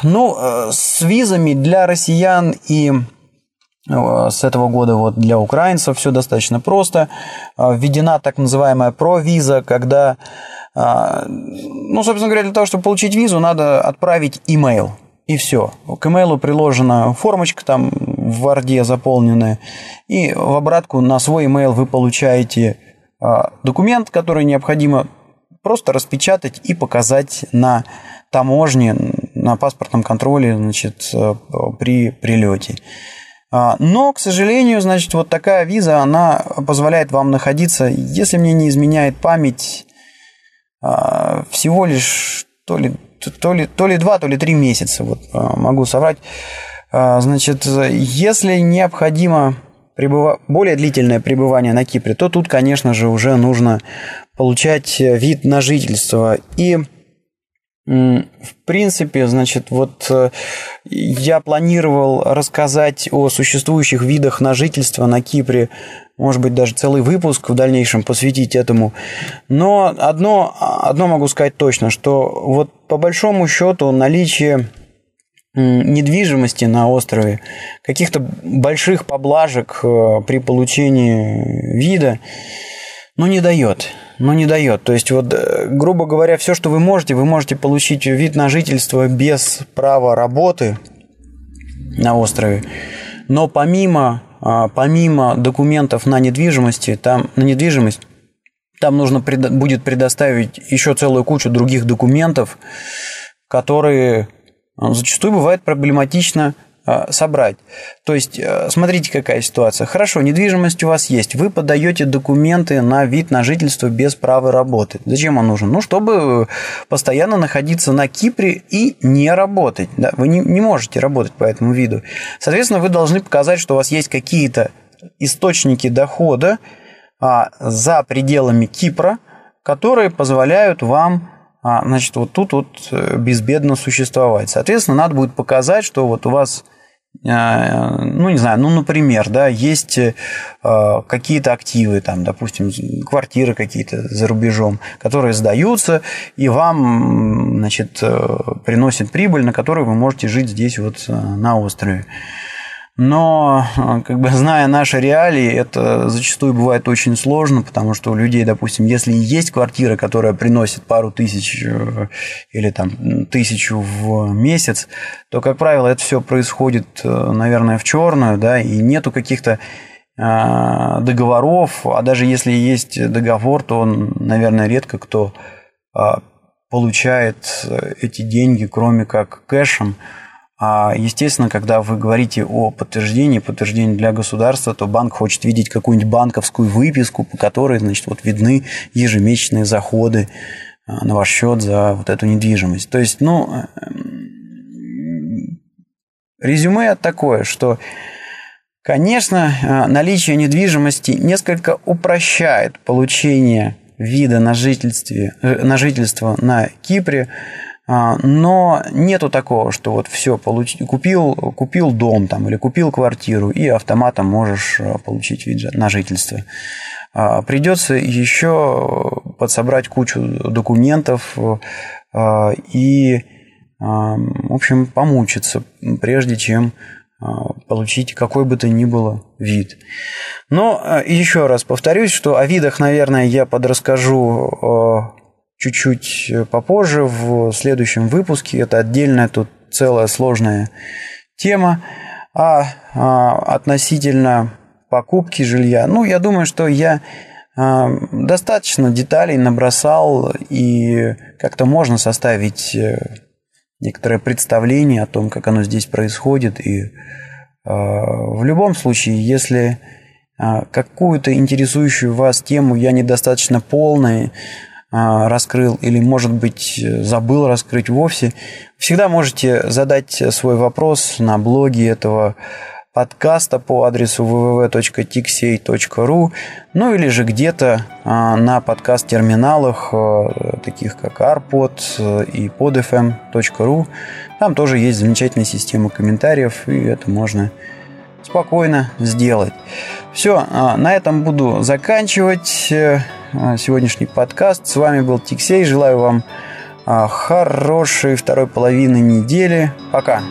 ну, с визами для россиян и Э, с этого года вот для украинцев все достаточно просто. Э, введена так называемая провиза, когда, э, ну, собственно говоря, для того, чтобы получить визу, надо отправить имейл. И все. К имейлу приложена формочка там в Варде заполненная. И в обратку на свой имейл вы получаете документ, который необходимо просто распечатать и показать на таможне, на паспортном контроле значит, при прилете. А, но, к сожалению, значит, вот такая виза, она позволяет вам находиться, если мне не изменяет память, а, всего лишь то ли, то ли, то ли два, то ли три месяца, вот а, могу соврать. Значит, если необходимо пребыва... более длительное пребывание на Кипре, то тут, конечно же, уже нужно получать вид на жительство. И в принципе, значит, вот э, я планировал рассказать о существующих видах на жительство на Кипре, может быть, даже целый выпуск в дальнейшем посвятить этому. Но одно, одно могу сказать точно, что вот по большому счету наличие недвижимости на острове, каких-то больших поблажек э, при получении вида, ну, не дает но не дает. То есть, вот, э, грубо говоря, все, что вы можете, вы можете получить вид на жительство без права работы на острове. Но помимо, а, помимо документов на недвижимости, там, на недвижимость, там нужно будет предоставить еще целую кучу других документов, которые а, зачастую бывает проблематично а, собрать. То есть, э, смотрите, какая ситуация. Хорошо, недвижимость у вас есть. Вы подаете документы на вид на жительство без права работы. Зачем он нужен? Ну, чтобы постоянно находиться на Кипре и не работать. Да? Вы не, не можете работать по этому виду. Соответственно, вы должны показать, что у вас есть какие-то источники дохода а, за пределами Кипра, которые позволяют вам а, значит, вот тут вот э, безбедно существовать. Соответственно, надо будет показать, что вот у вас а, ну, не знаю, ну, например, да, есть э, какие-то активы, там, допустим, квартиры какие-то за рубежом, которые сдаются, и вам, значит, э, приносят прибыль, на которую вы можете жить здесь вот э, на острове. Но, а, как бы зная наши реалии, это зачастую бывает очень сложно, потому что у людей, допустим, если есть квартира, которая приносит пару тысяч э, или там тысячу в месяц, то, как правило, это все происходит, э, наверное, в черную, да, и нету каких-то а, договоров, а даже если есть договор, то он, наверное, редко кто а, получает э, эти деньги, кроме как кэшем. А, естественно, когда вы говорите о подтверждении, подтверждении для государства, то банк хочет видеть какую-нибудь банковскую выписку, по которой, значит, вот видны ежемесячные заходы а, на ваш счет за вот эту недвижимость. То есть, ну, эм, резюме такое, что, конечно, а, наличие недвижимости несколько упрощает получение вида на, э, на жительство на Кипре, но нету такого, что вот все, получ... купил, купил дом там, или купил квартиру, и автоматом можешь э, получить вид на жительство. А, Придется еще подсобрать кучу документов э, и, в общем, помучиться, прежде чем получить какой бы то ни было вид. Но э, еще раз повторюсь, что о видах, наверное, я подрасскажу чуть-чуть э, попозже, в следующем выпуске. Это отдельная тут целая сложная тема. А, а относительно покупки жилья, ну, я думаю, что я а, достаточно деталей набросал, и как-то можно составить э, некоторое представление о том, как оно здесь происходит. И а, в любом случае, если какую-то интересующую вас тему я недостаточно полной а, раскрыл или, может быть, забыл раскрыть вовсе, всегда можете задать свой вопрос на блоге этого подкаста по адресу www.tixey.ru, ну или же где-то а, на подкаст-терминалах, а, таких как Arpod и podfm.ru. Там тоже есть замечательная система комментариев, и это можно спокойно сделать. Все, а, на этом буду заканчивать э, сегодняшний подкаст. С вами был Тиксей. Желаю вам хорошей второй половины недели. Пока.